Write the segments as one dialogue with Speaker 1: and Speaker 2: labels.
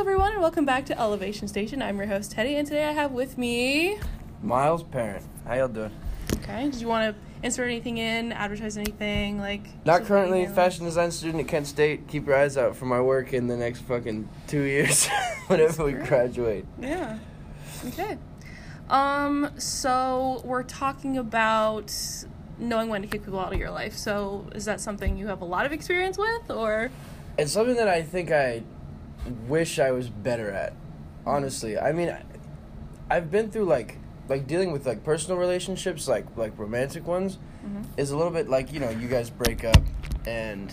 Speaker 1: everyone, and welcome back to Elevation Station. I'm your host Teddi, and today I have with me.
Speaker 2: Myles Parent. How y'all doing?
Speaker 1: Okay. Did you want to insert anything in, advertise anything, like?
Speaker 2: Not currently fashion design student at Kent State. Keep your eyes out for my work in the next fucking two years, whenever we
Speaker 1: great.
Speaker 2: graduate.
Speaker 1: Yeah. Okay. Um. So we're talking about knowing when to kick people out of your life. So is that something you have a lot of experience with, or?
Speaker 2: It's something that I think I wish I was better at. Honestly, I mean, I've been through like like dealing with like personal relationships, like like romantic ones,
Speaker 1: Mhm.
Speaker 2: is a little bit like you know you guys break up and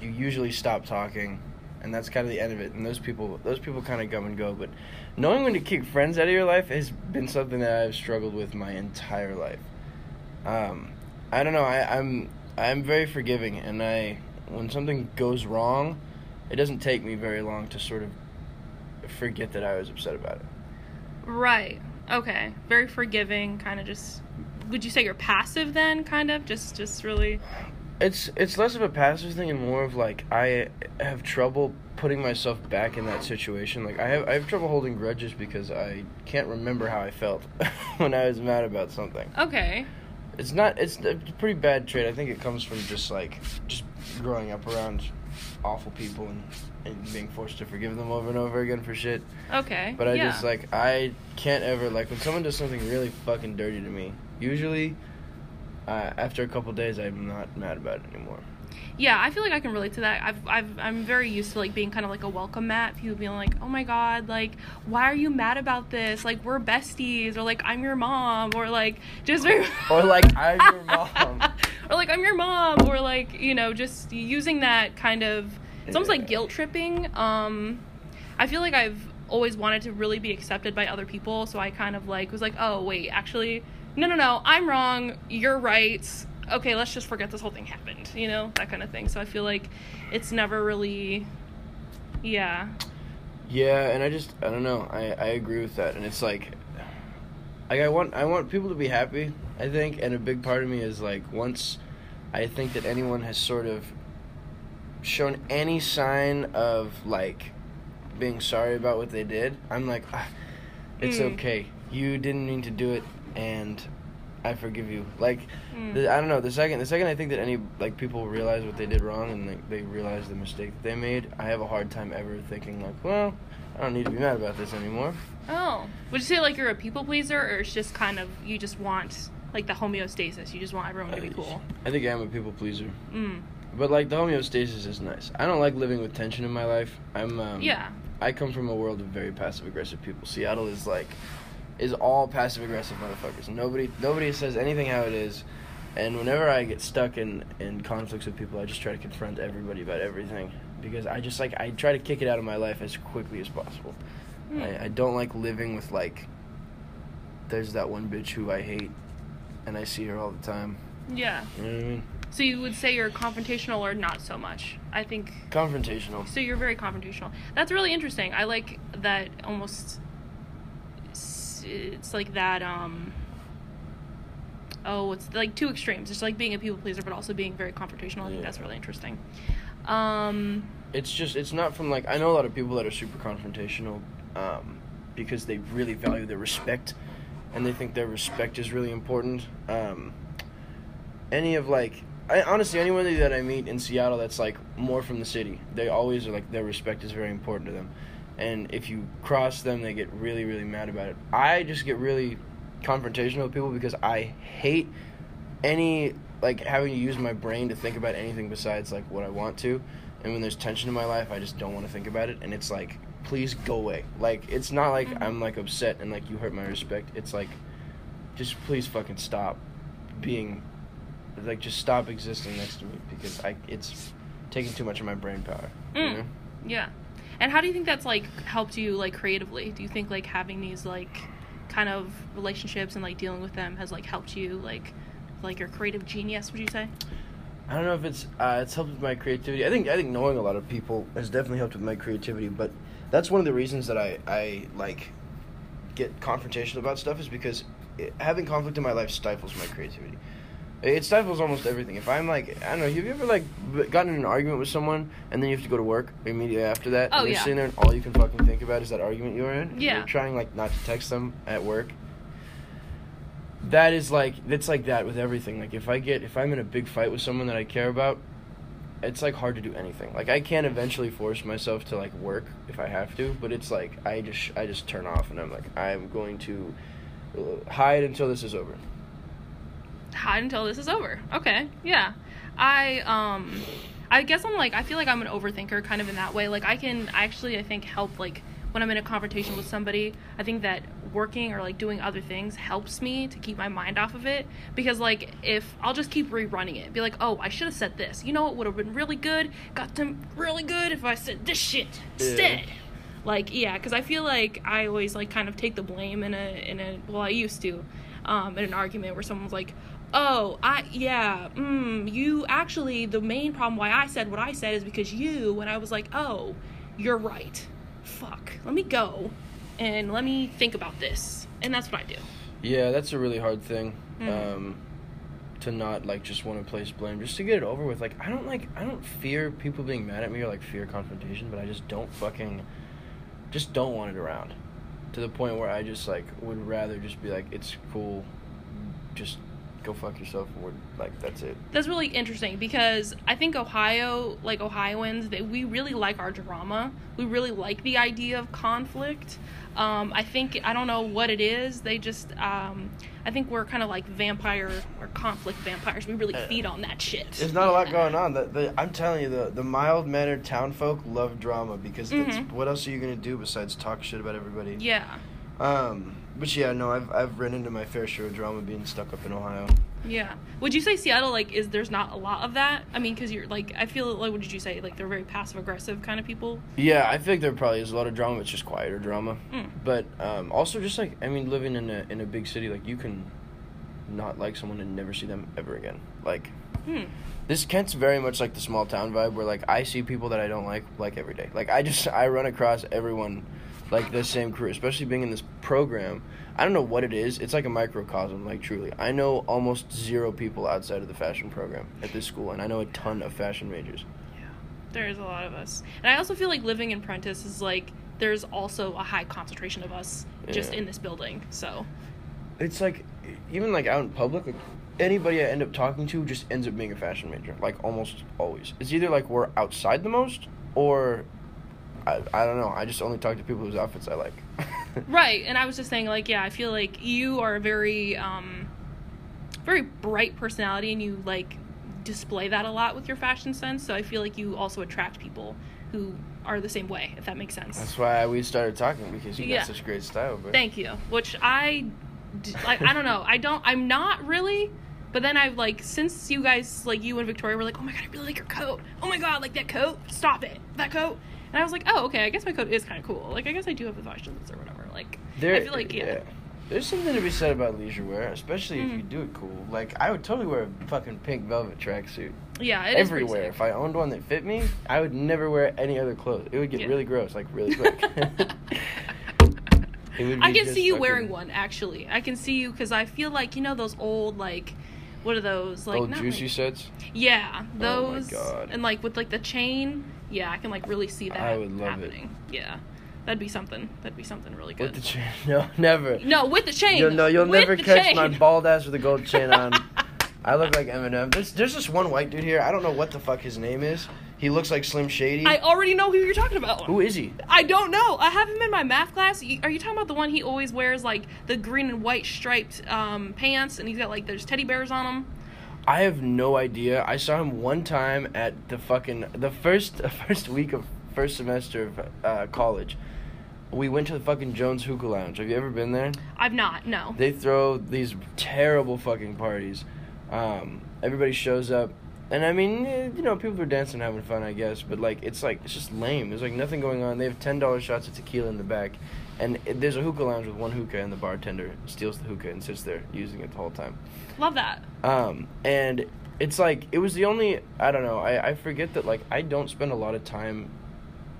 Speaker 2: you usually stop talking, and that's kind of the end of it. And those people those people kind of come and go, but knowing when to kick friends out of your life has been something that I've struggled with my entire life. Um, I don't know. I, I'm I'm very forgiving, and I when something goes wrong, it doesn't take me very long to sort of forget that I was upset about it.
Speaker 1: Right. Okay. Very forgiving. Kind of just. Would you say you're passive then? Kind of just just really.
Speaker 2: It's it's less of a passive thing and more of like I have trouble putting myself back in that situation. Like I have I have trouble holding grudges because I can't remember how I felt when I was mad about something.
Speaker 1: Okay.
Speaker 2: It's not it's a pretty bad trait. I think it comes from just like just growing up around awful people and, and being forced to forgive them over and over again for shit.
Speaker 1: Okay.
Speaker 2: But I
Speaker 1: yeah.
Speaker 2: just like I can't ever like when someone does something really fucking dirty to me. Usually, uh, after a couple days, I'm not mad about it anymore.
Speaker 1: Yeah, I feel like I can relate to that. I've, I've, I'm very used to like being kind of like a welcome mat. People being like, "Oh my god, like, why are you mad about this? Like, we're besties," or like, "I'm your mom," or like, just
Speaker 2: Or like I'm your mom.
Speaker 1: Or like, "I'm your mom," or like, you know, just using that kind of. It's almost like guilt tripping. Um, I feel like I've always wanted to really be accepted by other people, so I kind of like was like, "Oh wait, actually, no, no, no, I'm wrong. You're right." okay, let's just forget this whole thing happened, you know, that kind of thing. So I feel like it's never really, yeah,
Speaker 2: Yeah, and I just I don't know. I I agree with that, and it's like, like I want I want people to be happy. I think, and a big part of me is like once I think that anyone has sort of shown any sign of like being sorry about what they did, I'm like, ah, it's
Speaker 1: Mm.
Speaker 2: okay. You didn't mean to do it, and I forgive you. Like,
Speaker 1: Mm.
Speaker 2: the, I don't know. The second, the second I think that any like people realize what they did wrong and like, they realize the mistake that they made, I have a hard time ever thinking like, well, I don't need to be mad about this anymore.
Speaker 1: Oh, would you say like you're a people pleaser, or it's just kind of you just want like the homeostasis? You just want everyone to be cool.
Speaker 2: I think I am a people pleaser,
Speaker 1: Mm.
Speaker 2: but like the homeostasis is nice. I don't like living with tension in my life. I'm um,
Speaker 1: Yeah.
Speaker 2: I come from a world of very passive aggressive people. Seattle is like is all passive aggressive motherfuckers. Nobody nobody says anything how it is. And whenever I get stuck in in conflicts with people, I just try to confront everybody about everything because I just like I try to kick it out of my life as quickly as possible.
Speaker 1: Mm.
Speaker 2: I, I don't like living with like there's that one bitch who I hate and I see her all the time.
Speaker 1: Yeah.
Speaker 2: You know what I mean?
Speaker 1: So you would say you're confrontational or not so much? I think
Speaker 2: Confrontational.
Speaker 1: so. You're very confrontational. That's really interesting. I like that almost. It's, it's like that. Um. Oh, it's like two extremes. It's like being a people pleaser, but also being very confrontational. I think that's really interesting. Um.
Speaker 2: it's just it's not from like I know a lot of people that are super confrontational um, because they really value their respect and they think their respect is really important. Um, any of like I honestly anyone that I meet in Seattle that's like more from the city, they always are like their respect is very important to them. And if you cross them, they get really really mad about it. I just get really confrontational with people because I hate any like having to use my brain to think about anything besides like what I want to. And when there's tension in my life, I just don't want to think about it. And it's like, please go away. Like it's not like. I'm like upset and like you hurt my respect. It's like, just please fucking stop being, like just stop existing next to me because I it's taking too much of my brain power. you
Speaker 1: Mm.
Speaker 2: know?
Speaker 1: Yeah. And how do you think that's like helped you like creatively? Do you think like having these like kind of relationships and like dealing with them has like helped you like like your creative genius, would you say?
Speaker 2: I don't know if it's uh, it's helped with my creativity. I think I think knowing a lot of people has definitely helped with my creativity. But that's one of the reasons that I I like get confrontational about stuff is because it, having conflict in my life stifles my creativity. It stifles almost everything. If I'm like, I don't know, have you ever like gotten in an argument with someone and then you have to go to work immediately after that?
Speaker 1: Oh,
Speaker 2: and you're
Speaker 1: yeah.
Speaker 2: sitting there and all you can fucking think about is that argument you were in. and
Speaker 1: Yeah.
Speaker 2: You're trying like not to text them at work. That is like it's like that with everything. Like if I get if I'm in a big fight with someone that I care about, it's like hard to do anything. Like I can't eventually force myself to like work if I have to, but it's like I just I just turn off and I'm like I'm going to uh, hide until this is over.
Speaker 1: hide until this is over. Okay, yeah. I um, I guess I'm like I feel like I'm an overthinker kind of in that way. Like I can actually I think help like when I'm in a confrontation with somebody. I think that working or like doing other things helps me to keep my mind off of it because like if I'll just keep rerunning it, be like, oh I should have said this. You know it would have been really good. Got them really good if I said this shit instead. Like yeah, because I feel like I always like kind of take the blame in a in a well I used to, um, in an argument where someone's like, oh I yeah, mm, you actually the main problem why I said what I said is because you and I was like oh you're right, fuck let me go, and let me think about this and that's what I do.
Speaker 2: Yeah, that's a really hard thing.
Speaker 1: Mhm.
Speaker 2: Um, to not like just want to place blame, just to get it over with. Like I don't like I don't fear people being mad at me or like fear confrontation, but I just don't fucking, just don't want it around, to the point where I just like would rather just be like it's cool, just go fuck yourself and we're like that's it.
Speaker 1: That's really interesting because I think Ohio, like Ohioans, they, we really like our drama. We really like the idea of conflict. Um, I think I don't know what it is. They just, um, I think we're kind of like vampire or conflict vampires. We really
Speaker 2: Uh,
Speaker 1: feed on that shit.
Speaker 2: There's not a lot going on. The, the, I'm telling you, the, the mild mannered town folk love drama because
Speaker 1: Mhm.
Speaker 2: what else are you gonna do besides talk shit about everybody?
Speaker 1: Yeah,
Speaker 2: Um, but yeah, no, I've I've run into my fair share of drama being stuck up in Ohio.
Speaker 1: yeah. Would you say Seattle like is there's not a lot of that? I mean, because you're like I feel like what did you say? Like they're very passive aggressive kind of people.
Speaker 2: Yeah, I think there probably is a lot of drama. It's just quieter drama.
Speaker 1: Mm.
Speaker 2: But um, also, just like I mean, living in a in a big city, like you can not like someone and never see them ever again. Like
Speaker 1: Hmm.
Speaker 2: this Kent's very much like the small town vibe, where like I see people that I don't like like every day. Like I just I run across everyone like the same crew, especially being in this program. I don't know what it is. It's like a microcosm, like truly. I know almost zero people outside of the fashion program at this school, and I know a ton of fashion majors.
Speaker 1: Yeah, there is a lot of us. And I also feel like living in Prentice is like there's also a high concentration of us just
Speaker 2: Yeah.
Speaker 1: in this building. So,
Speaker 2: It's like even like out in public, like anybody I end up talking to just ends up being a fashion major. Like almost always. It's either like we're outside the most or I, I don't know. I just only talk to people whose outfits I like.
Speaker 1: right. And I was just saying like yeah, I feel like you are a very um very bright personality and you like display that a lot with your fashion sense. So I feel like you also attract people who are the same way, if that makes sense.
Speaker 2: That's why we started talking because you
Speaker 1: Yeah.
Speaker 2: got such great style. But
Speaker 1: Thank you. Which I, like, I don't know. I don't. I'm not really. But then I've like since you guys like you and Victoria were like, oh my god, I really like your coat. Oh my god, like that coat. Stop it, that coat. And I was like, oh okay, I guess my coat is kind of cool. Like I guess I do have the fashion sense or whatever. Like
Speaker 2: there,
Speaker 1: I feel like yeah.
Speaker 2: There's something to be said about leisure wear, especially if
Speaker 1: Mhm.
Speaker 2: you do it cool. Like I would totally wear a fucking pink velvet tracksuit
Speaker 1: Yeah, it is
Speaker 2: everywhere. If I owned one that fit me, I would never wear any other clothes. It would get
Speaker 1: Yeah.
Speaker 2: really gross, like really quick.
Speaker 1: I can see you
Speaker 2: fucking-
Speaker 1: wearing one actually. I can see you because I feel like you know those old like, what are those like?
Speaker 2: Old
Speaker 1: not,
Speaker 2: juicy
Speaker 1: like-
Speaker 2: sets.
Speaker 1: Yeah,
Speaker 2: Oh my
Speaker 1: those.
Speaker 2: God.
Speaker 1: And like with like the chain. Yeah, I can like really see that.
Speaker 2: I would love it.
Speaker 1: happening. Yeah, that'd be something. That'd be something really good.
Speaker 2: With the chain? No, never.
Speaker 1: No, with the chain.
Speaker 2: You'll, no, you'll
Speaker 1: With
Speaker 2: never catch
Speaker 1: chain.
Speaker 2: my bald ass with a gold chain on. I look like Eminem. There's, there's this one white dude here. I don't know what the fuck his name is. He looks like Slim Shady.
Speaker 1: I already know who you're talking about.
Speaker 2: Who is he?
Speaker 1: I don't know. I have him in my math class. Are you talking about the one he always wears like the green and white striped um, pants, and he's got like there's teddy bears on them?
Speaker 2: I have no idea. I saw him one time at the fucking the first first week of first semester of uh, college. We went to the fucking Jones Hookah Lounge. Have you ever been there?
Speaker 1: I've not. No.
Speaker 2: They throw these terrible fucking parties. Um, everybody shows up, and I mean, eh, you know, people are dancing, having fun, I guess. But like, it's like it's just lame. There's like nothing going on. They have ten dollars shots of tequila in the back, and it, there's a hookah lounge with one hookah, and the bartender steals the hookah and sits there using it the whole time.
Speaker 1: Love that.
Speaker 2: Um, and it's like it was the only I don't know. I I forget that like I don't spend a lot of time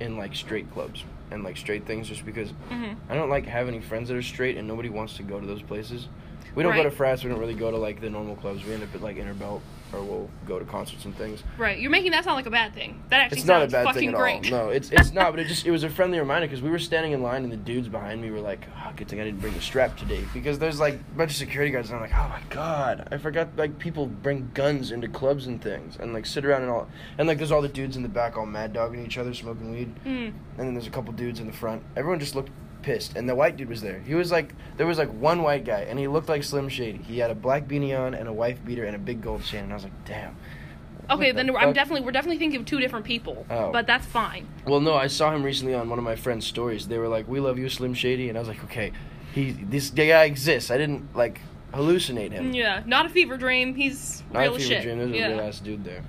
Speaker 2: in like straight clubs and like straight things just because
Speaker 1: hmm
Speaker 2: I don't like have any friends that are straight and nobody wants to go to those places. We don't go to frats. We don't really go to like the normal clubs. We end up at like Interbelt, or we'll go to concerts and things.
Speaker 1: Right. You're making that sound like a bad thing. That actually
Speaker 2: It's not a
Speaker 1: sounds
Speaker 2: bad
Speaker 1: fucking
Speaker 2: thing at
Speaker 1: great.
Speaker 2: all. No, it's it's not. But it just it was a friendly reminder because we were standing in line and the dudes behind me were like, "Oh, good thing I didn't bring a strap today." Because there's like a bunch of security guards and I'm like, "Oh my god, I forgot like people bring guns into clubs and things and like sit around and all and like there's all the dudes in the back all mad dogging each other smoking weed
Speaker 1: Mm.
Speaker 2: and then there's a couple dudes in the front. Everyone just looked pissed and the white dude was there. He was like there was like one white guy and he looked like Slim Shady. He had a black beanie on and a wife beater and a big gold chain and I was like, "Damn."
Speaker 1: Okay,
Speaker 2: What the
Speaker 1: then I'm
Speaker 2: fuck?
Speaker 1: definitely we're definitely thinking of two different people.
Speaker 2: Oh.
Speaker 1: But that's fine.
Speaker 2: Well, no, I saw him recently on one of my friends' stories. They were like, "We love you, Slim Shady," and I was like, "Okay, he this guy exists." I didn't like hallucinate him.
Speaker 1: Yeah, not a fever dream. He's
Speaker 2: Not
Speaker 1: real
Speaker 2: a fever
Speaker 1: shit.
Speaker 2: dream. There's
Speaker 1: yeah.
Speaker 2: a real ass dude there.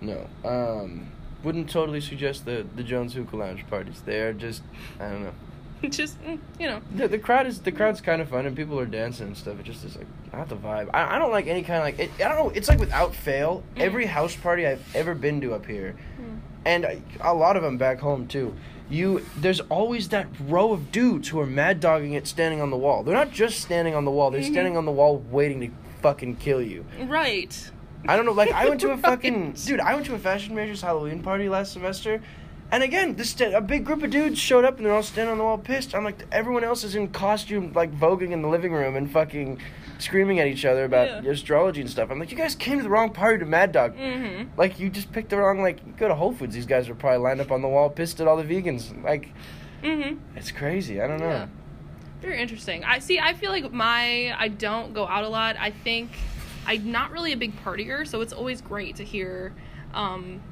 Speaker 2: No, um, wouldn't totally suggest the the Jones Hookah Lounge parties. They are just, I don't know.
Speaker 1: Just mm, you know.
Speaker 2: The, the crowd is the crowd's kind of fun and people are dancing and stuff. It just is like not the vibe. I, I don't like any kind of like it, I don't know. It's like without fail,
Speaker 1: Mm.
Speaker 2: every house party I've ever been to up here,
Speaker 1: Mm.
Speaker 2: and I- a lot of them back home too. You there's always that row of dudes who are mad dogging it, standing on the wall. They're not just standing on the wall. They're
Speaker 1: Mhm.
Speaker 2: standing on the wall waiting to fucking kill you.
Speaker 1: Right.
Speaker 2: I don't know. Like I went to a
Speaker 1: Right.
Speaker 2: fucking dude. I went to a fashion majors Halloween party last semester, and again, this a big group of dudes showed up and they're all standing on the wall pissed. I'm like, everyone else is in costume, like voguing in the living room and fucking screaming at each other about
Speaker 1: Yeah.
Speaker 2: astrology and stuff. I'm like, you guys came to the wrong party to Mad Dog.
Speaker 1: Mm-hmm.
Speaker 2: Like you just picked the wrong. Like you go to Whole Foods, these guys are probably lined up on the wall, pissed at all the vegans. Like
Speaker 1: Mm-hmm.
Speaker 2: it's crazy. I don't know.
Speaker 1: Yeah. Very interesting. I see. I feel like my I don't go out a lot. I think I'm not really a big partier, so it's always great to hear um,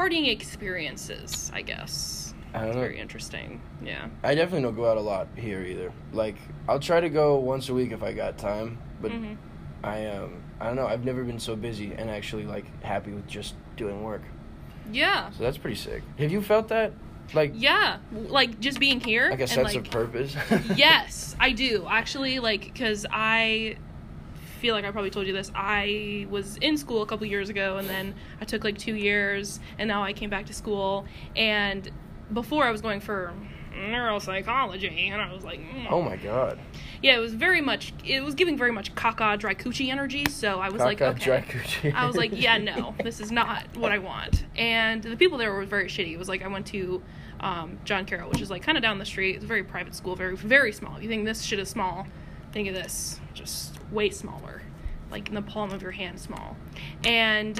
Speaker 1: partying experiences. I guess
Speaker 2: I don't know.
Speaker 1: very interesting. Yeah.
Speaker 2: I definitely don't go out a lot here either. Like I'll try to go once a week if I got time, but
Speaker 1: hmm
Speaker 2: I um I don't know. I've never been so busy and actually like happy with just doing work.
Speaker 1: Yeah.
Speaker 2: So that's pretty sick. Have you felt that? Like
Speaker 1: Yeah. Like just being here.
Speaker 2: like a sense
Speaker 1: like,
Speaker 2: of purpose?
Speaker 1: yes, I do actually. Like, because I feel like I probably told you this. I was in school a couple years ago, and then I took like two years, and now I came back to school. And before I was going for neuropsychology, and I was like, mm.
Speaker 2: oh my god.
Speaker 1: yeah, it was very much. It was giving very much caca dry coochie energy. So I was like, okay.
Speaker 2: dry coochie.
Speaker 1: I was like, yeah, no, this is not what I want. And the people there were very shitty. It was like I went to um, John Carroll, which is like kind of down the street. It's a very private school, very very small. If you think this shit is small, think of this, just way smaller, like in the palm of your hand small. And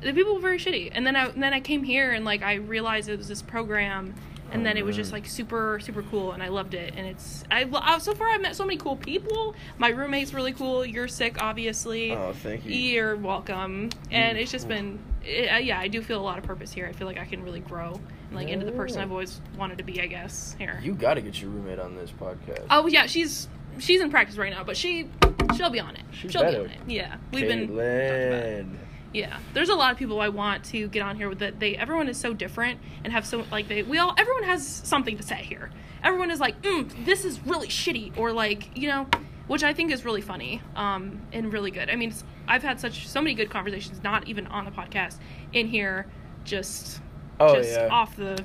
Speaker 1: the people were very shitty. And then I and then I came here and like I realized it was this program. And
Speaker 2: Oh,
Speaker 1: then it was oh,
Speaker 2: man.
Speaker 1: just like super, super cool, and I loved it. And it's I, I so far I've met so many cool people. My roommate's really cool. You're sick, obviously.
Speaker 2: Oh, thank you.
Speaker 1: You're welcome. And it's just been, it, yeah, I do feel a lot of purpose here. I feel like I can really grow and like into the person I've always wanted to be. I guess here.
Speaker 2: You got to get your roommate on this podcast.
Speaker 1: oh yeah, she's she's in practice right now, but she she'll be on it.
Speaker 2: She
Speaker 1: she'll
Speaker 2: better.
Speaker 1: be on it. Yeah, we've been. talking about it.
Speaker 2: Caitlin.
Speaker 1: Yeah, there's a lot of people I want to get on here with that. They everyone is so different and have so like they we all everyone has something to say here. Everyone is like, mm, this is really shitty, or like you know, which I think is really funny um, and really good. I mean, I've had such so many good conversations, not even on the podcast, in here, just
Speaker 2: Oh
Speaker 1: just
Speaker 2: yeah.
Speaker 1: off the.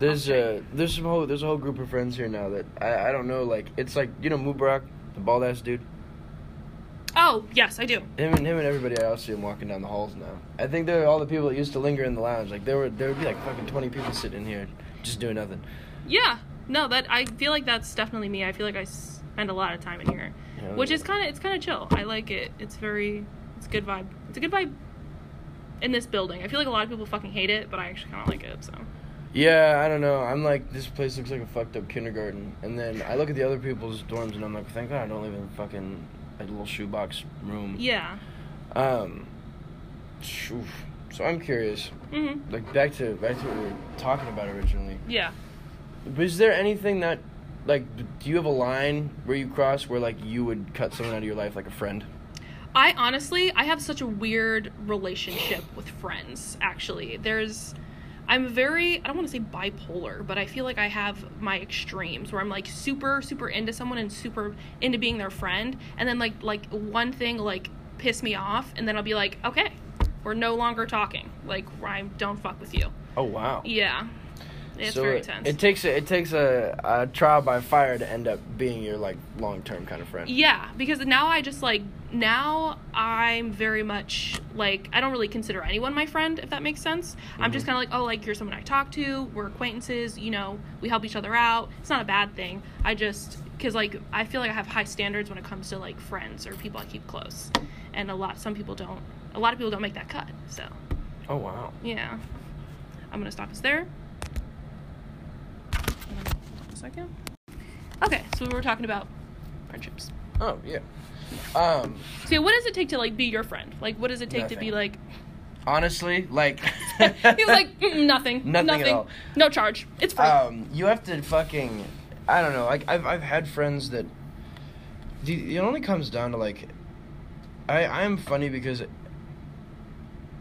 Speaker 2: There's
Speaker 1: Okay.
Speaker 2: uh there's some whole there's a whole group of friends here now that I I don't know like it's like you know Mubarak the bald ass dude
Speaker 1: Oh yes, I do.
Speaker 2: him and him and everybody else see him walking down the halls now. I think they're all the people that used to linger in the lounge. Like there were there would be like fucking twenty people sitting in here just doing nothing.
Speaker 1: Yeah, no, that I feel like that's definitely me. I feel like I spend a lot of time in here,
Speaker 2: You know?
Speaker 1: which is kind of it's kind of chill. I like it. It's very it's a good vibe. It's a good vibe in this building. I feel like a lot of people fucking hate it, but I actually kind of like it. So
Speaker 2: Yeah, I don't know. I'm like, this place looks like a fucked up kindergarten. And then I look at the other people's dorms and I'm like, thank God I don't live in fucking a little shoebox room.
Speaker 1: yeah.
Speaker 2: Um, phew. so I'm curious.
Speaker 1: Mhm.
Speaker 2: Like back to back to what we were talking about originally.
Speaker 1: Yeah.
Speaker 2: Was there anything that, like, do you have a line where you cross where like you would cut someone out of your life like a friend?
Speaker 1: I honestly, I have such a weird relationship with friends, actually. There's I'm very I don't want to say bipolar, but I feel like I have my extremes where I'm like super super into someone and super into being their friend and then like like one thing like piss me off and then I'll be like, "Okay, we're no longer talking. Like I don't fuck with you."
Speaker 2: Oh wow.
Speaker 1: Yeah. It's
Speaker 2: So
Speaker 1: very
Speaker 2: it,
Speaker 1: tense.
Speaker 2: It takes a, it takes a, a trial by fire to end up being your like long term kind of friend.
Speaker 1: Yeah, because now I just like now I'm very much like I don't really consider anyone my friend if that makes sense. I'm just
Speaker 2: Mhm.
Speaker 1: kind of like oh like you're someone I talk to, we're acquaintances, you know, we help each other out. It's not a bad thing. I just cuz like I feel like I have high standards when it comes to like friends or people I keep close. And a lot some people don't a lot of people don't make that cut. So,
Speaker 2: Oh wow.
Speaker 1: yeah. I'm going to stop us there. Hold on a second. Okay, so we were talking about friendships.
Speaker 2: Oh yeah. Um,
Speaker 1: So what does it take to like be your friend? Like, what does it take to be like?
Speaker 2: honestly, like
Speaker 1: He was like "Mm-mm, nothing,
Speaker 2: Nothing at all.
Speaker 1: no charge. It's free.
Speaker 2: um, you have to fucking, I don't know. Like I've I've had friends that, the- it only comes down to like, I I'm funny because.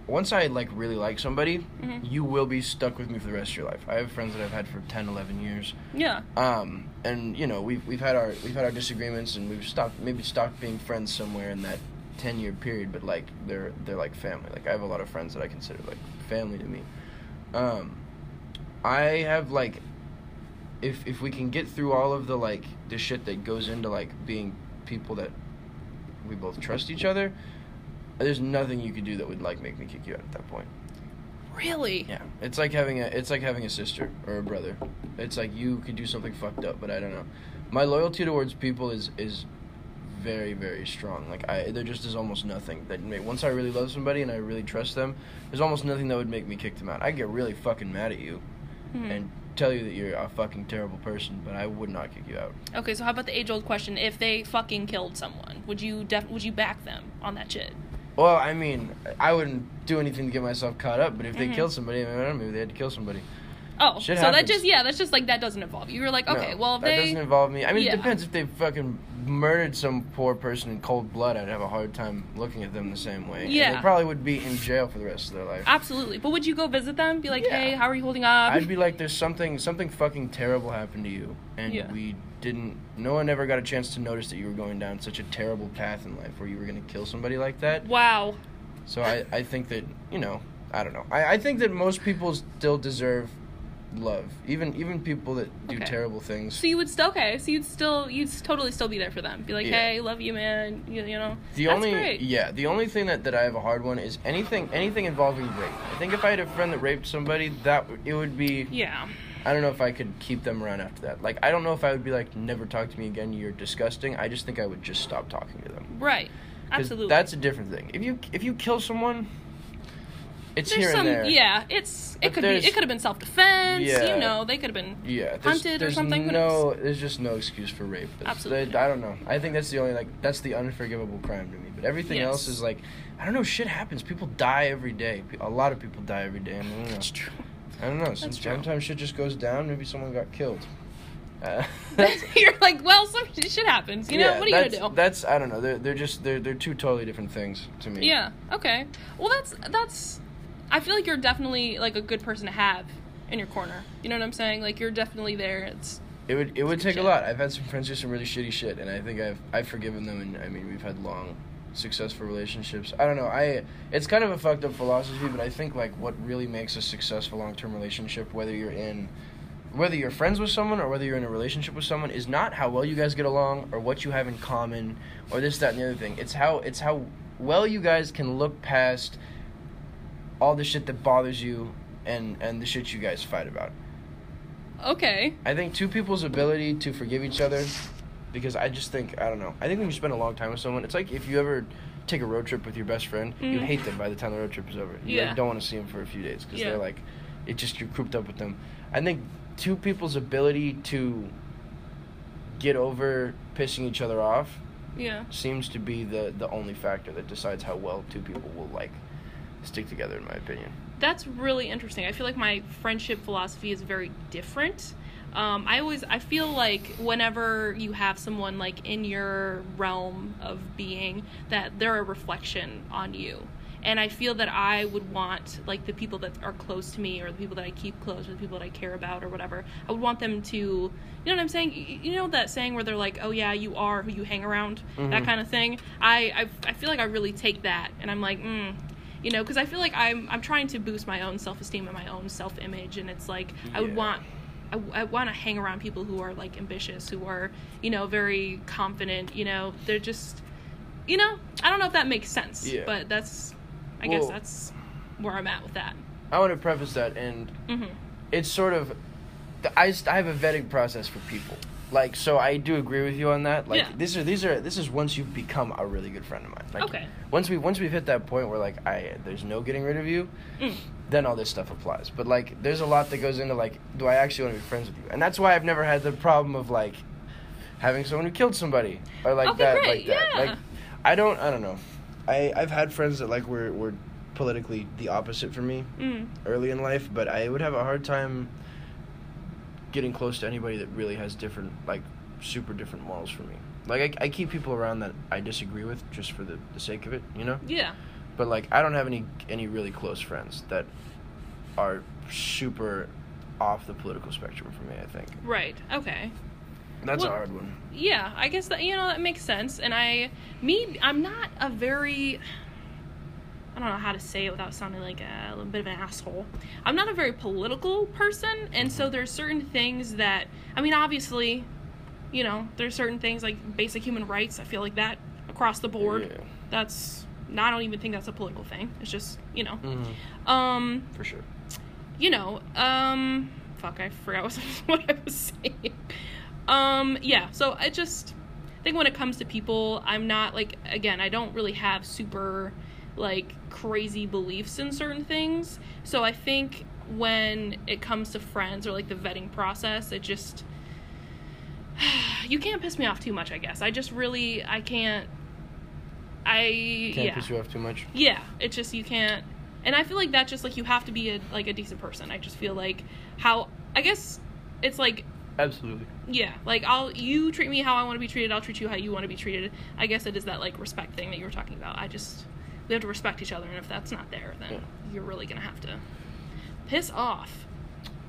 Speaker 2: Once I like really like somebody,
Speaker 1: Mhm.
Speaker 2: you will be stuck with me for the rest of your life. I have friends that I've had for 10, 11 years.
Speaker 1: yeah,
Speaker 2: Um, and you know we've we've had our we've had our disagreements and we've stopped maybe stopped being friends somewhere in that ten year period. But like they're they're like family. Like I have a lot of friends that I consider like family to me. Um, I have like if if we can get through all of the like the shit that goes into like being people that we both trust each other. There's nothing you could do that would like make me kick you out at that point.
Speaker 1: really.
Speaker 2: Yeah, it's like having a it's like having a sister or a brother. It's like you could do something fucked up, but I don't know. My loyalty towards people is is very very strong. Like I, there just is almost nothing that may, once I really love somebody and I really trust them, there's almost nothing that would make me kick them out. I get really fucking mad at you
Speaker 1: Mhm.
Speaker 2: and tell you that you're a fucking terrible person, but I would not kick you out.
Speaker 1: Okay, so how about the age old question? If they fucking killed someone, would you def- would you back them on that shit?
Speaker 2: Well, I mean, I wouldn't do anything to get myself caught up, but if they
Speaker 1: Mhm.
Speaker 2: killed somebody, I, mean, don't know, maybe they had to kill somebody.
Speaker 1: Oh,
Speaker 2: Shit
Speaker 1: so that just yeah, that's just like that doesn't involve you. You're like okay,
Speaker 2: No,
Speaker 1: well if
Speaker 2: that
Speaker 1: they
Speaker 2: doesn't involve me. I mean,
Speaker 1: Yeah.
Speaker 2: it depends if they fucking murdered some poor person in cold blood. I'd have a hard time looking at them the same way. And
Speaker 1: Yeah.
Speaker 2: they probably would be in jail for the rest of their life.
Speaker 1: absolutely. But would you go visit them? Be like,
Speaker 2: Yeah.
Speaker 1: hey, how are you holding up?
Speaker 2: I'd be like, there's something, something fucking terrible happened to you, and
Speaker 1: Yeah.
Speaker 2: we didn't. No one ever got a chance to notice that you were going down such a terrible path in life, where you were gonna kill somebody like that.
Speaker 1: wow.
Speaker 2: So I, I think that you know, I don't know. I, I think that most people still deserve love, even even people that do
Speaker 1: Okay.
Speaker 2: terrible things.
Speaker 1: So you would still okay. So you'd still you'd totally still be there for them. Be like,
Speaker 2: Yeah.
Speaker 1: hey, love you, man. You, you know.
Speaker 2: The
Speaker 1: That's
Speaker 2: only
Speaker 1: great.
Speaker 2: yeah, the only thing that, that I have a hard one is anything anything involving rape. I think if I had a friend that raped somebody, that it would be
Speaker 1: Yeah.
Speaker 2: I don't know if I could keep them around after that. Like I don't know if I would be like never talk to me again, you're disgusting. I just think I would just stop talking to them.
Speaker 1: Right.
Speaker 2: 'Cause
Speaker 1: Absolutely.
Speaker 2: That's a different thing. If you if you kill someone, it's
Speaker 1: There's
Speaker 2: here
Speaker 1: some
Speaker 2: and there.
Speaker 1: yeah. It's it
Speaker 2: But
Speaker 1: could be
Speaker 2: there's-
Speaker 1: it could have been self defense.
Speaker 2: Yeah.
Speaker 1: You know, they could have been.
Speaker 2: Yeah, there's,
Speaker 1: hunted or
Speaker 2: there's
Speaker 1: something, who
Speaker 2: No, there's just no excuse for rape. That's-
Speaker 1: Absolutely.
Speaker 2: I don't know. I think that's the only like that's the unforgivable crime to me. But everything
Speaker 1: Yes.
Speaker 2: else is like, I don't know. Shit happens. People die every day. Pe- A lot of people die every day. I don't know.
Speaker 1: That's true.
Speaker 2: I don't know. Some- Sometimes shit just goes down. Maybe someone got killed. Uh,
Speaker 1: You're like, well, some shit happens. You know,
Speaker 2: yeah,
Speaker 1: what are you gonna do?
Speaker 2: That's I don't know. They're they're just they're they're two totally different things to me.
Speaker 1: Yeah. Okay. Well, that's that's. I feel like you're definitely like a good person to have in your corner. You know what I'm saying? Like you're definitely there. It's
Speaker 2: It would it would take a lot. I've had some friends do some really shitty shit, and I think I've I've forgiven them, and I mean we've had long, successful relationships. I don't know. I it's kind of a fucked up philosophy, but I think like what really makes a successful long term relationship, whether you're in whether you're friends with someone or whether you're in a relationship with someone, is not how well you guys get along or what you have in common or this that and the other thing. It's how it's how well you guys can look past all the shit that bothers you and and the shit you guys fight about.
Speaker 1: okay.
Speaker 2: I think two people's ability to forgive each other, because I just think I don't know. I think when you spend a long time with someone, it's like if you ever take a road trip with your best friend, you
Speaker 1: Mhm.
Speaker 2: hate them by the time the road trip is over. You
Speaker 1: Yeah.
Speaker 2: like, don't want to see them for a few days because
Speaker 1: Yeah.
Speaker 2: they're like, it just you're cooped up with them. I think two people's ability to get over pissing each other off
Speaker 1: Yeah.
Speaker 2: seems to be the the only factor that decides how well two people will like stick together, in my opinion.
Speaker 1: That's really interesting. I feel like my friendship philosophy is very different. Um, I always I feel like whenever you have someone like in your realm of being that they're a reflection on you. And I feel that I would want like the people that are close to me or the people that I keep close or the people that I care about or whatever. I would want them to you know what I'm saying? You know that saying where they're like, "Oh yeah, you are who you hang around." That
Speaker 2: Mhm.
Speaker 1: kind of thing. I, I I feel like I really take that and I'm like, mm, You know, because I feel like I'm I'm trying to boost my own self esteem and my own self image, and it's like I would want. I, I want to hang around people who are like ambitious, who are, you know, very confident. You know, they're just, you know, I don't know if that makes sense,
Speaker 2: Yeah.
Speaker 1: but that's, I guess that's where I'm at with that.
Speaker 2: I want to preface that, and
Speaker 1: hmm
Speaker 2: it's sort of, I, I have a vetting process for people. Like, so I do agree with you on that. Like,
Speaker 1: Yeah.
Speaker 2: these are these are this is once you've become a really good friend of mine. Like,
Speaker 1: Okay.
Speaker 2: Once we once we've hit that point where like I there's no getting rid of you,
Speaker 1: Mm.
Speaker 2: Then all this stuff applies. But like, there's a lot that goes into like, do I actually want to be friends with you? And that's why I've never had the problem of like having someone who killed somebody or like
Speaker 1: Okay,
Speaker 2: that,
Speaker 1: great,
Speaker 2: like that.
Speaker 1: yeah.
Speaker 2: Like, I don't, I don't know. I I've had friends that like were were politically the opposite for me
Speaker 1: Mm.
Speaker 2: early in life, but I would have a hard time getting close to anybody that really has different, like, super different morals from me. Like, I, I keep people around that I disagree with just for the, the sake of it, you know?
Speaker 1: Yeah.
Speaker 2: But, like, I don't have any any really close friends that are super off the political spectrum for me, I think.
Speaker 1: Right. Okay.
Speaker 2: That's
Speaker 1: Well-
Speaker 2: a hard one.
Speaker 1: Yeah, I guess that you know that makes sense. And I, me, I'm not a very. I don't know how to say it without sounding like a, little bit of an asshole. I'm not a very political person, and so mm-hmm. there's certain things that I mean, obviously, you know, there's certain things like basic human rights. I feel like that across the board.
Speaker 2: Yeah.
Speaker 1: That's. I don't even think that's a political thing. It's just you know,
Speaker 2: hmm
Speaker 1: um,
Speaker 2: For sure.
Speaker 1: you know, um, fuck, I forgot what, what I was saying. Um, yeah, so I just I think when it comes to people, I'm not like, again, I don't really have super, like, crazy beliefs in certain things. So I think when it comes to friends or like the vetting process, it just, you can't piss me off too much, I guess. I just really, I can't, I,
Speaker 2: Can't
Speaker 1: yeah.
Speaker 2: piss you off too much.
Speaker 1: Yeah, it's just you can't. And I feel like that just like you have to be a like a decent person. I just feel like how I guess it's like
Speaker 2: Absolutely.
Speaker 1: yeah, like I'll you treat me how I want to be treated. I'll treat you how you want to be treated. I guess it is that like respect thing that you were talking about. I just we have to respect each other, and if that's not there, then
Speaker 2: Yeah.
Speaker 1: you're really gonna have to piss off.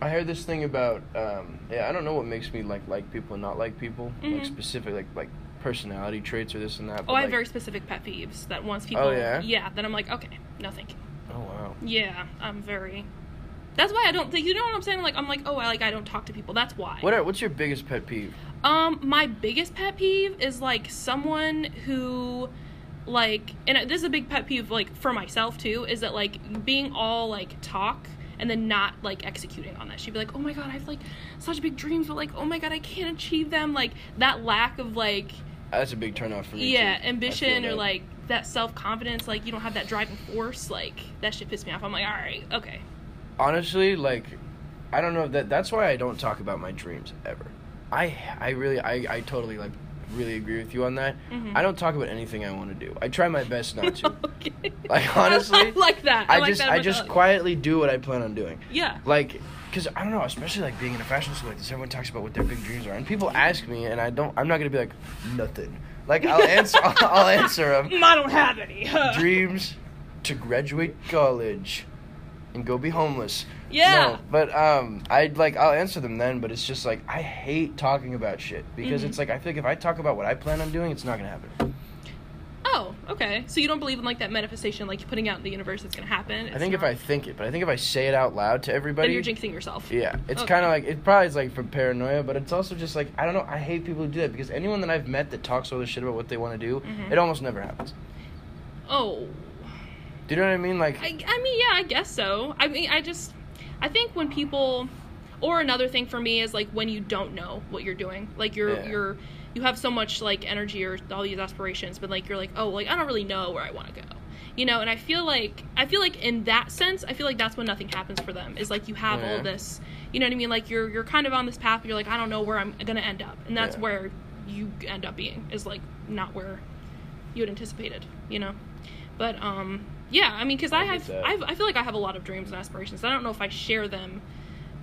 Speaker 2: I heard this thing about um, yeah, I don't know what makes me like like people and not like people, like
Speaker 1: Mhm.
Speaker 2: specific like like personality traits or this and that.
Speaker 1: Oh, I have very specific pet peeves that once people
Speaker 2: Oh, yeah?
Speaker 1: yeah, then I'm like okay, no thank you.
Speaker 2: Oh wow.
Speaker 1: Yeah, I'm very. That's why I don't think you know what I'm saying. Like I'm like oh I like I don't talk to people. That's why.
Speaker 2: What are, what's your biggest pet peeve?
Speaker 1: Um, my biggest pet peeve is like someone who, like, and this is a big pet peeve like for myself too. Is that like being all like talk and then not like executing on that. She'd be like, oh my god, I have like such big dreams, but like oh my god, I can't achieve them. Like that lack of like
Speaker 2: That's a big turnoff for me.
Speaker 1: yeah
Speaker 2: too.
Speaker 1: Ambition or like that self confidence. Like you don't have that driving force. Like that shit pissed me off. I'm like, all right, okay.
Speaker 2: honestly, like, I don't know that. That's why I don't talk about my dreams ever. I I really I I totally like really agree with you on that.
Speaker 1: Mhm.
Speaker 2: I don't talk about anything I want to do. I try my best not to.
Speaker 1: okay.
Speaker 2: Like, honestly,
Speaker 1: I, like that. I,
Speaker 2: I,
Speaker 1: like
Speaker 2: just
Speaker 1: that
Speaker 2: I just quietly do what I plan on doing.
Speaker 1: yeah.
Speaker 2: like because i don't know especially like being in a fashion school like this everyone talks about what their big dreams are and people ask me and i don't i'm not gonna be like nothing like i'll answer i'll, I'll answer them
Speaker 1: I don't have any.
Speaker 2: dreams to graduate college and go be homeless
Speaker 1: Yeah.
Speaker 2: no, but um i'd like i'll answer them then but it's just like i hate talking about shit because
Speaker 1: Mhm.
Speaker 2: it's like i feel like if i talk about what i plan on doing it's not gonna happen
Speaker 1: Oh, okay. So you don't believe in like that manifestation, like putting out in the universe that's gonna happen.
Speaker 2: i think if i think it but i think if i say it out loud to everybody
Speaker 1: then you're jinxing yourself.
Speaker 2: Yeah, it's
Speaker 1: Okay.
Speaker 2: kind of like it probably is like from paranoia, but it's also just like I don't know. I hate people who do that because anyone that I've met that talks all this shit about what they want to do,
Speaker 1: Mhm.
Speaker 2: it almost never happens.
Speaker 1: Oh,
Speaker 2: Do you know what I mean? Like,
Speaker 1: I, I mean, yeah, I guess so. I mean, I just, I think when people, or another thing for me is like when you don't know what you're doing, like you're
Speaker 2: Yeah.
Speaker 1: you're you have so much like energy or all these aspirations, but like you're like, oh, like I don't really know where I want to go. You know, and I feel like I feel like in that sense, I feel like that's when nothing happens for them. Is like you have
Speaker 2: Yeah.
Speaker 1: all this, you know what I mean? Like you're you're kind of on this path, but you're like, I don't know where I'm gonna end up, and that's
Speaker 2: Yeah.
Speaker 1: where you end up being is like not where you had anticipated, you know. But um, yeah, I mean, because I,
Speaker 2: I
Speaker 1: have. I have, I feel like I have a lot of dreams and aspirations. I don't know if I share them.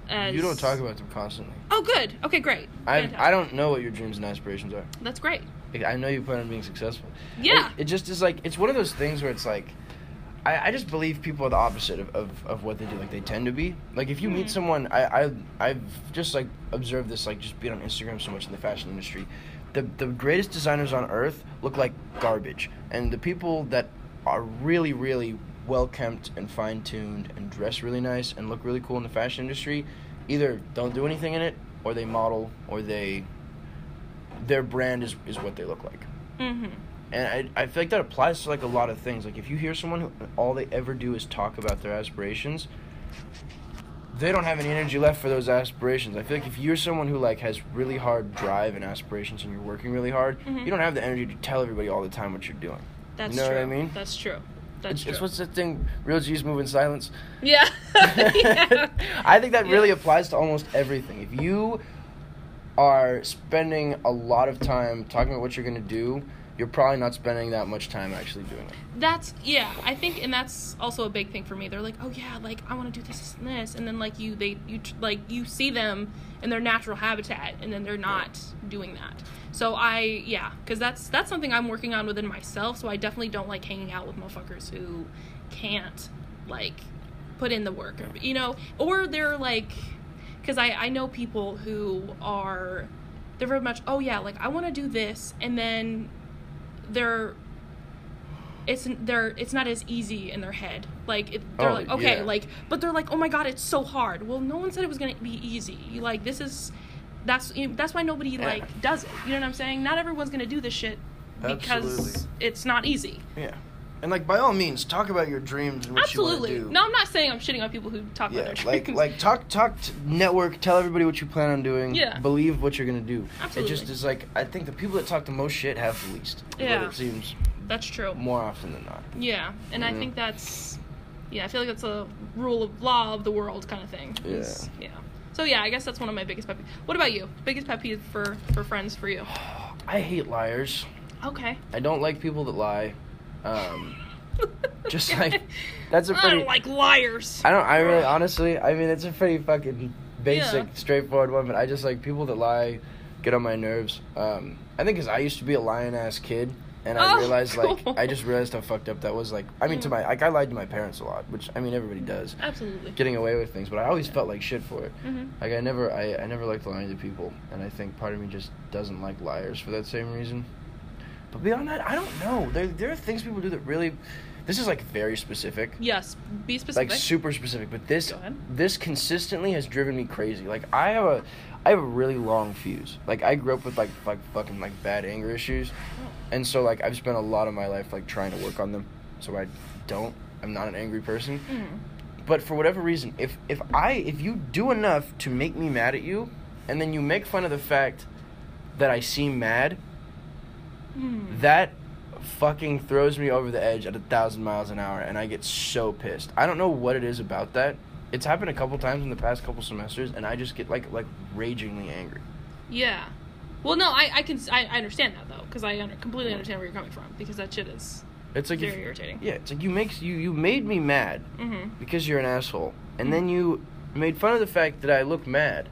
Speaker 1: As
Speaker 2: you don't talk about them constantly.
Speaker 1: Oh, good. Okay, great.
Speaker 2: I I don't know what your dreams and aspirations are.
Speaker 1: That's great.
Speaker 2: I know you plan on being successful.
Speaker 1: Yeah.
Speaker 2: It, it just is like it's one of those things where it's like. I, I just believe people are the opposite of, of, of what they do. Like they tend to be. Like if you meet
Speaker 1: Mhm.
Speaker 2: someone, I, I I've just like observed this like just being on Instagram so much in the fashion industry. The the greatest designers on earth look like garbage, and the people that are really really well kept and fine tuned and dress really nice and look really cool in the fashion industry either don't do anything in it or they model or they their brand is, is what they look like.
Speaker 1: Mm-hmm.
Speaker 2: And I, I feel like that applies to like a lot of things. Like if you hear someone who all they ever do is talk about their aspirations, they don't have any energy left for those aspirations. I feel like if you're someone who like has really hard drive and aspirations and you're working really hard,
Speaker 1: Mhm.
Speaker 2: you don't have the energy to tell everybody all the time what you're doing.
Speaker 1: That's
Speaker 2: You know
Speaker 1: true.
Speaker 2: what I mean?
Speaker 1: That's true. That's
Speaker 2: It's, it's what's that thing? Real G's move in silence.
Speaker 1: yeah. yeah.
Speaker 2: I think that really applies to almost everything. If you are spending a lot of time talking about what you're going to do, you're probably not spending that much time actually doing it.
Speaker 1: That's yeah. I think, and that's also a big thing for me. They're like, oh yeah, like I want to do this, and this, and then like you, they, you like you see them in their natural habitat, and then they're not doing that. So I yeah, because that's that's something I'm working on within myself. So I definitely don't like hanging out with motherfuckers who can't like put in the work, you know, or they're like, because I I know people who are they're very much oh yeah, like I want to do this, and then they're it's they're it's not as easy in their head. Like it, they're
Speaker 2: Oh,
Speaker 1: like okay,
Speaker 2: yeah.
Speaker 1: like but they're like oh my god, it's so hard. Well, no one said it was gonna be easy. Like this is that's you know, that's why nobody
Speaker 2: Yeah.
Speaker 1: like does it. You know what I'm saying? Not everyone's gonna do this shit because
Speaker 2: Absolutely.
Speaker 1: it's not easy.
Speaker 2: Yeah. And like by all means, talk about your dreams and what
Speaker 1: Absolutely.
Speaker 2: you want to do.
Speaker 1: No, I'm not saying I'm shitting on people who talk
Speaker 2: Yeah,
Speaker 1: about their
Speaker 2: like
Speaker 1: dreams.
Speaker 2: like talk talk t- network. Tell everybody what you plan on doing.
Speaker 1: Yeah.
Speaker 2: Believe what you're gonna do.
Speaker 1: Absolutely.
Speaker 2: It just is like I think the people that talk the most shit have the least.
Speaker 1: Yeah.
Speaker 2: It seems
Speaker 1: that's true.
Speaker 2: more often than not.
Speaker 1: Yeah, and I
Speaker 2: Mhm.
Speaker 1: think that's yeah, I feel like that's a rule of law of the world kind of thing.
Speaker 2: Yeah.
Speaker 1: Yeah. So yeah, I guess that's one of my biggest pet peeves. What about you? Biggest pet peeve for for friends for you?
Speaker 2: I hate liars.
Speaker 1: Okay.
Speaker 2: I don't like people that lie. Um, Just like- that's a pretty-
Speaker 1: don't like liars.
Speaker 2: I don't. I really, honestly, I mean, it's a pretty fucking basic,
Speaker 1: Yeah.
Speaker 2: straightforward one. But I just like people that lie, get on my nerves. Um, I think because I used to be a lying ass kid, and I
Speaker 1: Oh,
Speaker 2: realized like. I just realized how fucked up that was. Like, I mean, to
Speaker 1: Mm.
Speaker 2: my like I lied to my parents a lot, which I mean everybody does,
Speaker 1: Absolutely.
Speaker 2: getting away with things. But I always felt like shit for it.
Speaker 1: hmm
Speaker 2: Like I never, I, I never liked lying to people, and I think part of me just doesn't like liars for that same reason. But beyond that, I don't know. There, there are things people do that really. This is like very specific,
Speaker 1: Yes. Be specific.
Speaker 2: like super specific. But this, this consistently has driven me crazy. Like I have a, I have a really long fuse. Like I grew up with like like fucking like bad anger issues,
Speaker 1: Oh.
Speaker 2: and so like I've spent a lot of my life like trying to work on them. So I don't. I'm not an angry person
Speaker 1: Mhm.
Speaker 2: but for whatever reason if if i if you do enough to make me mad at you and then you make fun of the fact that i seem mad
Speaker 1: Mhm.
Speaker 2: that fucking throws me over the edge at a thousand miles an hour and i get so pissed i don't know what it is about that it's happened a couple times in the past couple semesters and i just get like like ragingly angry
Speaker 1: Yeah. Well, no, I I can I, I understand that though because I under, completely understand where you're coming from because that shit is
Speaker 2: it's like
Speaker 1: very
Speaker 2: if,
Speaker 1: irritating.
Speaker 2: yeah it's like you make you you made me mad
Speaker 1: Mm-hmm.
Speaker 2: because you're an asshole and then you made fun of the fact that i look mad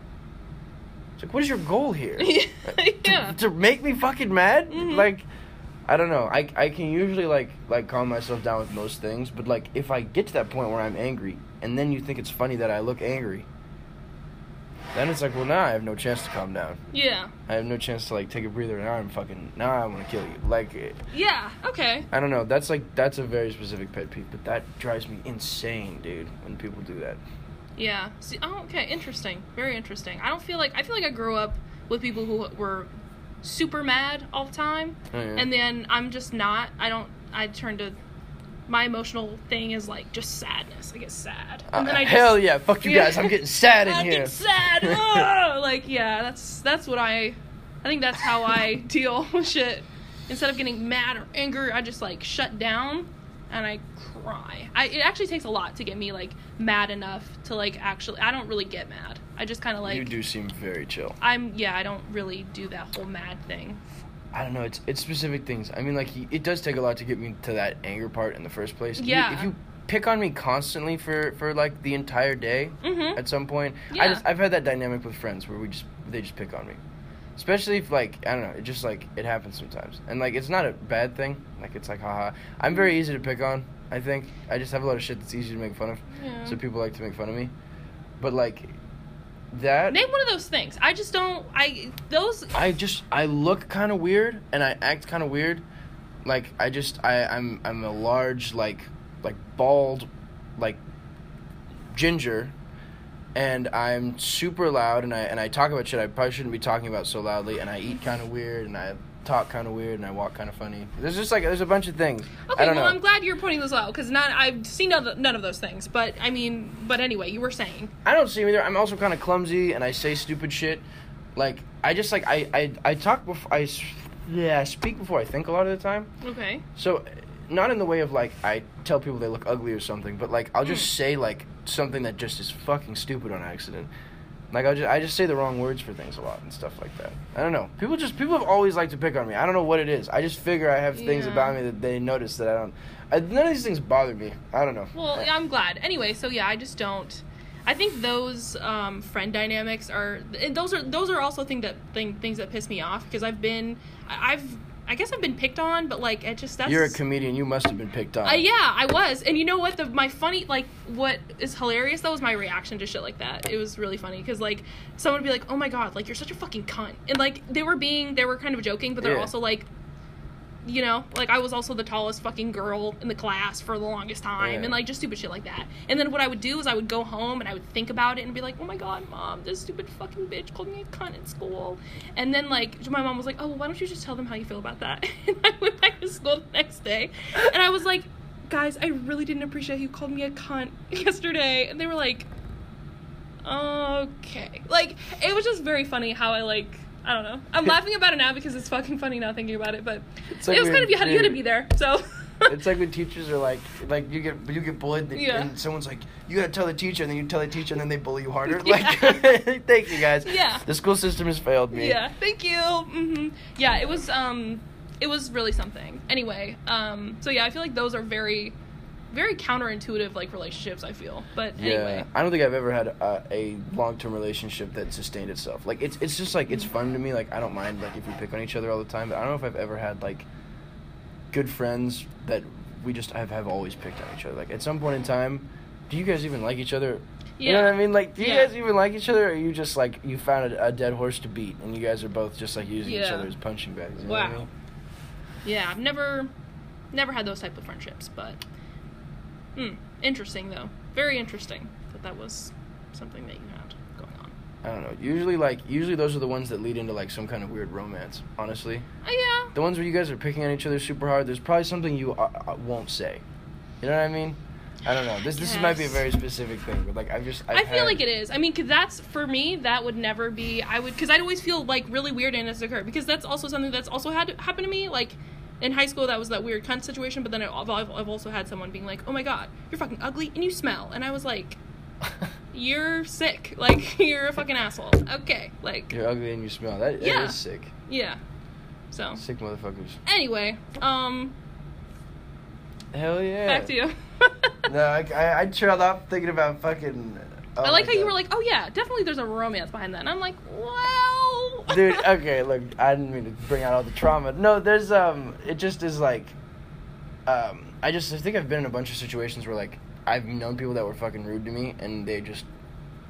Speaker 2: like what is your goal here
Speaker 1: yeah.
Speaker 2: to, to make me fucking mad
Speaker 1: Mhm.
Speaker 2: like i don't know I, I can usually like like calm myself down with most things but like if i get to that point where i'm angry and then you think it's funny that i look angry then it's like well now i have no chance to calm down
Speaker 1: Yeah.
Speaker 2: i have no chance to like take a breather now i'm fucking now i want to kill you like
Speaker 1: Yeah. Okay.
Speaker 2: i don't know that's like that's a very specific pet peeve but that drives me insane dude when people do that
Speaker 1: Yeah. See, oh, okay. Interesting. Very interesting. I don't feel like I feel like I grew up with people who were super mad all the time,
Speaker 2: Oh, yeah.
Speaker 1: and then I'm just not. I don't. I turn to my emotional thing is like just sadness. I get sad, and then
Speaker 2: Uh,
Speaker 1: I just,
Speaker 2: hell yeah fuck you
Speaker 1: Yeah.
Speaker 2: guys i'm getting sad in
Speaker 1: I
Speaker 2: here
Speaker 1: get sad. Like yeah, that's that's what I. I think that's how I deal with shit. Instead of getting mad or angry, I just like shut down and I cry. I it actually takes a lot to get me like mad enough to like actually. I don't really get mad. I just kind of like.
Speaker 2: you do seem very chill
Speaker 1: I'm yeah. I don't really do that whole mad thing.
Speaker 2: I don't know. It's it's specific things. I mean, like y- it does take a lot to get me to that anger part in the first place. You-
Speaker 1: Yeah.
Speaker 2: if you pick on me constantly for for like the entire day,
Speaker 1: Mm-hmm.
Speaker 2: at some point,
Speaker 1: yeah.
Speaker 2: I just I've had that dynamic with friends where we just they just pick on me, especially if like I don't know. It just like it happens sometimes, and like it's not a bad thing. Like it's like haha. I'm very easy to pick on. I think I just have a lot of shit that's easy to make fun of,
Speaker 1: Yeah.
Speaker 2: so people like to make fun of me. But like that.
Speaker 1: Name one of those things. I just don't. I those.
Speaker 2: I just I look kind of weird and I act kind of weird. Like I just I I'm I'm a large like like bald, like ginger, and I'm super loud and I and I talk about shit I probably shouldn't be talking about so loudly and I eat kind of weird and I talk kind of weird and I walk kind of funny. There's just like there's a bunch of things.
Speaker 1: Okay,
Speaker 2: I don't
Speaker 1: well,
Speaker 2: know.
Speaker 1: I'm glad you're pointing those out because not I've seen none of, none of those things. But I mean, but anyway, you were saying.
Speaker 2: I don't see either. I'm also kind of clumsy and I say stupid shit. Like I just like I I I talk before I yeah I speak before I think a lot of the time.
Speaker 1: Okay.
Speaker 2: So not in the way of like I tell people they look ugly or something, but like I'll just hmm. say like something that just is fucking stupid on accident. Like I just I just say the wrong words for things a lot and stuff like that. I don't know. People just people have always liked to pick on me. I don't know what it is. I just figure I have things
Speaker 1: Yeah.
Speaker 2: about me that they notice that I don't. I, none of these things bother me. I don't know.
Speaker 1: Well,
Speaker 2: I-
Speaker 1: yeah, I'm glad. Anyway, so yeah, I just don't. I think those um, friend dynamics are those are those are also thing that thing, things that piss me off because I've been I've I guess I've been picked on, but like it just that's
Speaker 2: You're a comedian. You must have been picked on.
Speaker 1: Uh, yeah, I was, and you know what? The my funny like what is hilarious though was my reaction to shit like that. It was really funny because like someone would be like, "Oh my god, like you're such a fucking cunt," and like they were being they were kind of joking, but they're
Speaker 2: Yeah.
Speaker 1: also like, you know, like I was also the tallest fucking girl in the class for the longest time,
Speaker 2: Yeah.
Speaker 1: and like just stupid shit like that. And then what I would do is I would go home and I would think about it and be like, "Oh my god, mom, this stupid fucking bitch called me a cunt in school," and then like my mom was like, "Oh, well, why don't you just tell them how you feel about that?" and I went back to school the next day, and I was like guys, I really didn't appreciate you called me a cunt yesterday. And they were like, okay. Like, it was just very funny how I, like, I don't know. I'm laughing about it now because it's fucking funny now thinking about it, but
Speaker 2: It's like
Speaker 1: it was kind of, you had, you had to be there, so.
Speaker 2: It's like when teachers are like, like you get you get bullied, and-
Speaker 1: Yeah.
Speaker 2: and someone's like, you gotta tell the teacher, and then you tell the teacher, and then they bully you harder. Like, thank you guys.
Speaker 1: Yeah.
Speaker 2: The school system has failed me.
Speaker 1: Yeah, thank you. hmm Yeah, it was, um, it was really something. Anyway, um, so yeah, I feel like those are very, very counterintuitive, like, relationships, I feel. But
Speaker 2: Yeah,
Speaker 1: anyway.
Speaker 2: I don't think I've ever had a, a long term relationship that sustained itself. Like it's it's just like it's fun to me. Like I don't mind like if we pick on each other all the time. But I don't know if I've ever had like good friends that we just have have always picked on each other. Like at some point in time, do you guys even like each other? yeah. You know what I mean? Like, do you
Speaker 1: Yeah.
Speaker 2: guys even like each other, or are you just like you found a, a dead horse to beat, and you guys are both just like using each other as punching bags? You know what I
Speaker 1: Wow.
Speaker 2: mean?
Speaker 1: Yeah, I've never, never had those type of friendships, but, hmm, interesting though. Very interesting that that was something that you had going on.
Speaker 2: I don't know. Usually, like usually those are the ones that lead into like some kind of weird romance. Honestly.
Speaker 1: Oh yeah.
Speaker 2: The ones where you guys are picking on each other super hard, there's probably something you uh, uh, won't say. You know what I mean? I don't know. This this might be a very specific thing, but like I've just I've
Speaker 1: i feel
Speaker 2: had-
Speaker 1: like it is. I mean, cause that's for me. That would never be. I would because I'd always feel like really weird and insecure because that's also something that's also had happened to me. Like in high school, that was that weird cunt situation. But then I've, I've also had someone being like, "Oh my god, you're fucking ugly and you smell," and I was like, "You're sick. Like you're a fucking asshole." Okay, like
Speaker 2: You're ugly and you smell. That, that
Speaker 1: Yeah.
Speaker 2: is sick.
Speaker 1: yeah. So
Speaker 2: Sick motherfuckers.
Speaker 1: anyway, um,
Speaker 2: Hell yeah.
Speaker 1: back to you.
Speaker 2: No, I, I, I trailed off thinking about fucking. Oh
Speaker 1: I like how you were like, "Oh yeah, definitely there's a romance behind that," and I'm like, "Well,
Speaker 2: Dude, okay, look, I didn't mean to bring out all the trauma. No, there's um, it just is like, um, I just I think I've been in a bunch of situations where like I've known people that were fucking rude to me, and they just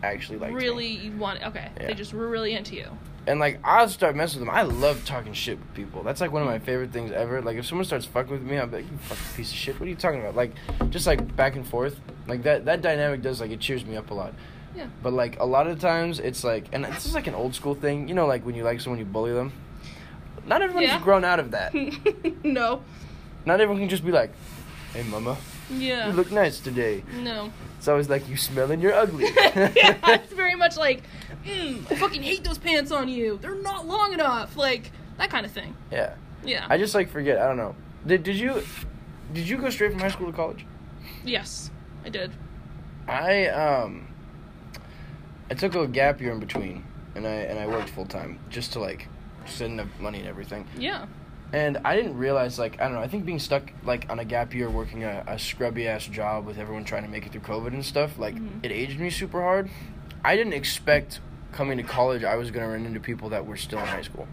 Speaker 2: actually like
Speaker 1: really you want okay
Speaker 2: Yeah.
Speaker 1: they just were really into you
Speaker 2: And like I'll start messing with them. I love talking shit with people. That's like one of my favorite things ever. Like if someone starts fucking with me, I'm like, you fucking piece of shit. What are you talking about? Like just like back and forth. Like that that dynamic does like it cheers me up a lot.
Speaker 1: yeah
Speaker 2: But like a lot of times it's like and this is like an old school thing. You know like when you like someone you bully them. Not everyone's
Speaker 1: Yeah.
Speaker 2: grown out of that.
Speaker 1: no
Speaker 2: Not everyone can just be like, "Hey mama,
Speaker 1: yeah
Speaker 2: you look nice today."
Speaker 1: no
Speaker 2: It's always like you smell and you're ugly.
Speaker 1: yeah it's very much like mm, i fucking hate those pants on you they're not long enough like that kind of thing
Speaker 2: yeah.
Speaker 1: yeah
Speaker 2: I just like forget. I don't know. Did did you did you go straight from high school to college?
Speaker 1: yes i did
Speaker 2: I um I took a gap year in between and I and I worked full time just to like just didn't have money and everything.
Speaker 1: yeah
Speaker 2: And I didn't realize like I don't know, I think being stuck like on a gap year working a, a scrubby ass job with everyone trying to make it through COVID and stuff, like
Speaker 1: Mhm.
Speaker 2: it aged me super hard. I didn't expect coming to college I was gonna run into people that were still in high school.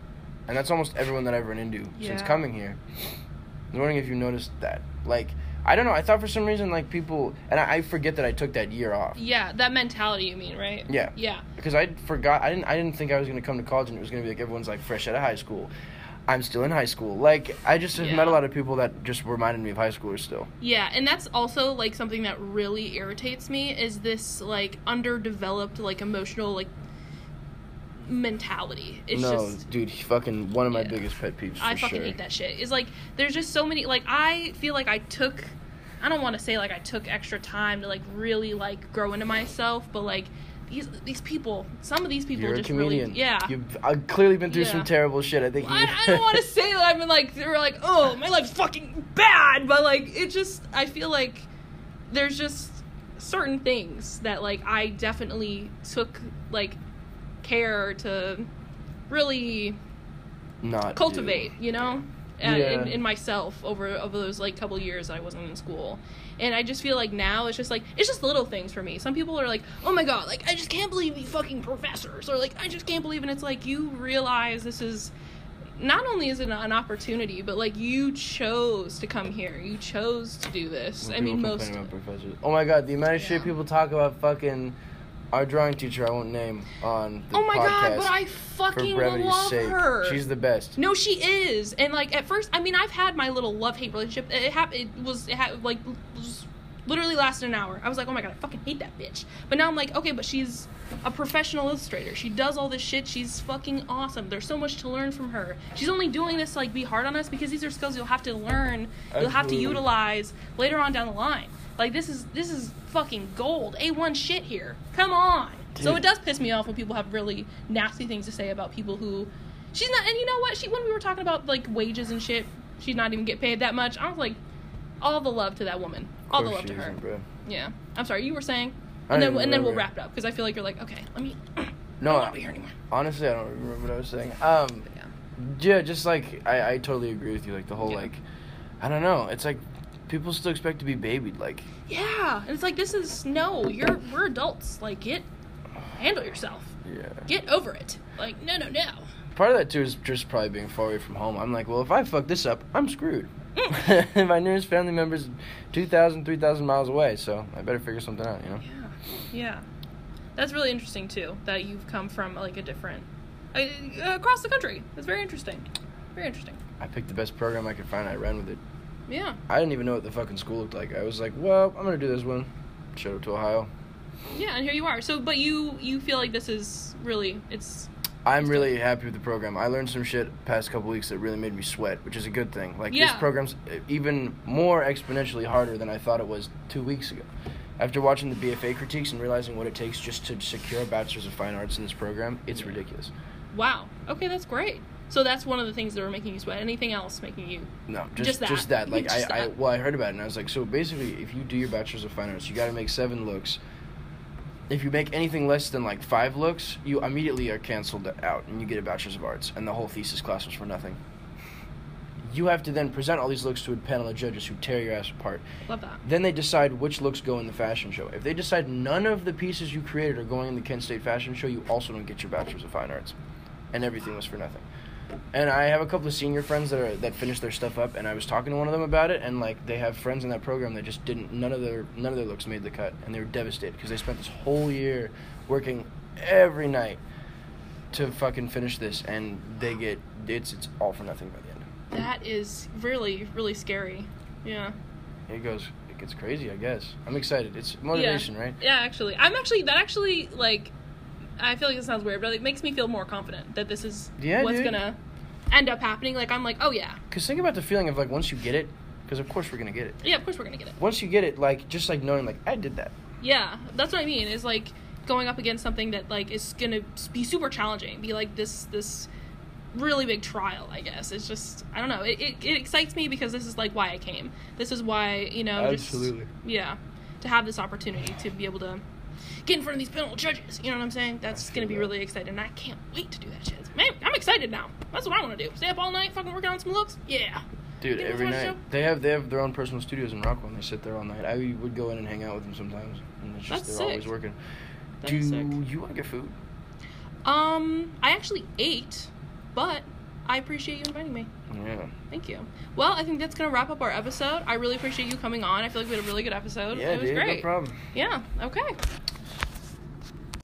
Speaker 2: And that's almost everyone that I've run into since coming here. I was wondering if you noticed that. Like I don't know, I thought for some reason like people and I, I forget that I took that year off.
Speaker 1: yeah that mentality you mean right
Speaker 2: Yeah.
Speaker 1: yeah
Speaker 2: because I forgot I didn't I didn't think I was gonna come to college and it was gonna be like everyone's like fresh out of high school. I'm still in high school. Like I just have met a lot of people that just reminded me of high schoolers still.
Speaker 1: Yeah, and that's also like something that really irritates me is this like underdeveloped like emotional like mentality. It's
Speaker 2: no,
Speaker 1: just
Speaker 2: dude, fucking one of my
Speaker 1: Yeah.
Speaker 2: biggest pet peeves.
Speaker 1: I fucking
Speaker 2: sure.
Speaker 1: hate that shit. It's like there's just so many like I feel like I took I don't want to say like I took extra time to like really like grow into myself, but like these these people, some of these people
Speaker 2: You're
Speaker 1: just
Speaker 2: comedian.
Speaker 1: really yeah.
Speaker 2: You've I've clearly been through some terrible shit. I think. you-
Speaker 1: I, I don't want to say that I've been like they're like oh my life's fucking bad, but like it just I feel like there's just certain things that like I definitely took like care to really
Speaker 2: not
Speaker 1: cultivate,
Speaker 2: do.
Speaker 1: you know, uh,
Speaker 2: Yeah.
Speaker 1: in, in myself over over those like couple years that I wasn't in school. And I just feel like now it's just like it's just little things for me. Some people are like, "Oh my god, like I just can't believe you fucking professors," or like I just can't believe, and it's like you realize this is not only is it an opportunity, but like you chose to come here, you chose to do this.
Speaker 2: When
Speaker 1: I mean, most.
Speaker 2: Oh my god, the amount of shit people talk about fucking our drawing teacher. I won't name on the
Speaker 1: Oh my god, but I
Speaker 2: for
Speaker 1: fucking
Speaker 2: brevity's
Speaker 1: love
Speaker 2: sake.
Speaker 1: her.
Speaker 2: She's the best.
Speaker 1: No, she is, and like at first, I mean, I've had my little love hate relationship. It hap- It was it had like was literally lasted an hour. I was like, oh my god, I fucking hate that bitch. But now I'm like, okay, but she's a professional illustrator. She does all this shit. She's fucking awesome. There's so much to learn from her. She's only doing this to like be hard on us because these are skills you'll have to learn. You'll have to
Speaker 2: Absolutely.
Speaker 1: utilize later on down the line. Like this is this is fucking gold. A1 shit here. Come on. So it does piss me off when people have really nasty things to say about people who she's not and you know what? She when we were talking about like wages and shit, she's not even get paid that much. I was like all the love to that woman. All the love to her.
Speaker 2: bro.
Speaker 1: Yeah. I'm sorry, you were saying
Speaker 2: I
Speaker 1: and then and then we'll wrap it up because I feel like you're like, okay, let me
Speaker 2: No,
Speaker 1: here anymore.
Speaker 2: honestly, I don't remember what I was saying. Um,
Speaker 1: Yeah.
Speaker 2: yeah, just like I, I totally agree with you. Like the whole
Speaker 1: Yeah.
Speaker 2: like, I don't know. It's like people still expect to be babied. Like,
Speaker 1: Yeah. And it's like this is no, you're we're adults. Like get handle yourself.
Speaker 2: yeah.
Speaker 1: Get over it. Like no no no.
Speaker 2: Part of that too is just probably being far away from home. I'm like, well, if I fuck this up, I'm screwed.
Speaker 1: Mm.
Speaker 2: My nearest family member's 2,000, 3,000 miles away, so I better figure something out, you know?
Speaker 1: Yeah, yeah, that's really interesting too. That you've come from like a different uh, across the country. That's very interesting. Very interesting.
Speaker 2: I picked the best program I could find. I ran with it.
Speaker 1: Yeah,
Speaker 2: I didn't even know what the fucking school looked like. I was like, well, I'm gonna do this one. Showed up to Ohio.
Speaker 1: yeah, and here you are. So, but you you feel like this is really it's
Speaker 2: I'm
Speaker 1: It's
Speaker 2: really happy with the program. I learned some shit past couple weeks that really made me sweat, which is a good thing. Like this program's even more exponentially harder than I thought it was two weeks ago. After watching the BFA critiques and realizing what it takes just to secure a bachelor's of fine arts in this program, it's ridiculous.
Speaker 1: wow. Okay, that's great. So that's one of the things that were making you sweat. Anything else making you?
Speaker 2: No, just
Speaker 1: Just
Speaker 2: just
Speaker 1: that.
Speaker 2: that. Like
Speaker 1: Just
Speaker 2: I, I
Speaker 1: that.
Speaker 2: well, I heard about it and I was like, so basically, if you do your bachelor's of fine arts, you got to make seven looks. If you make anything less than like five looks, you immediately are canceled out and you get a bachelor's of arts, and the whole thesis class was for nothing. You have to then present all these looks to a panel of judges who tear your ass apart.
Speaker 1: Love that.
Speaker 2: Then they decide which looks go in the fashion show. If they decide none of the pieces you created are going in the Kent State fashion show, you also don't get your bachelor's of fine arts, and everything was for nothing. And I have a couple of senior friends that are that finished their stuff up, and I was talking to one of them about it, and like they have friends in that program that just didn't none of their none of their looks made the cut, and they were devastated because they spent this whole year working every night to fucking finish this, and they get it's it's all for nothing by the end.
Speaker 1: That is really really scary. Yeah.
Speaker 2: It goes it gets crazy, I guess. I'm excited. It's motivation,
Speaker 1: yeah.
Speaker 2: right?
Speaker 1: Yeah, actually, I'm actually that actually like. I feel like this sounds weird, but it makes me feel more confident that this is
Speaker 2: Yeah,
Speaker 1: what's
Speaker 2: dude.
Speaker 1: gonna end up happening. Like I'm like, oh yeah,
Speaker 2: Because think about the feeling of like once you get it, because of course we're gonna get it.
Speaker 1: yeah, of course we're gonna get it.
Speaker 2: Once you get it, like just like knowing like I did that.
Speaker 1: Yeah, that's what I mean. Is like going up against something that like is gonna be super challenging. Be like this this really big trial. I guess it's just I don't know. It it, it excites me because this is like why I came. This is why you know.
Speaker 2: Absolutely.
Speaker 1: Just, yeah, to have this opportunity to be able to get in front of these panel judges. You know what I'm saying? That's gonna be
Speaker 2: that.
Speaker 1: really exciting. And I can't wait to do that shit. Man, I'm excited now. That's what I want to do. Stay up all night, fucking working on some looks. Yeah.
Speaker 2: Dude, every night they have they have their own personal studios in Rockwell. and They sit there all night. I would go in and hang out with them sometimes, and it's just
Speaker 1: That's
Speaker 2: they're always
Speaker 1: sick.
Speaker 2: working.
Speaker 1: That
Speaker 2: Do
Speaker 1: sick.
Speaker 2: you want to get food?
Speaker 1: Um, I actually ate, but I appreciate you inviting me.
Speaker 2: Yeah.
Speaker 1: Thank you. Well, I think that's gonna wrap up our episode. I really appreciate you coming on. I feel like we had a really good episode.
Speaker 2: Yeah,
Speaker 1: it was
Speaker 2: dude,
Speaker 1: great.
Speaker 2: no problem.
Speaker 1: Yeah. Okay.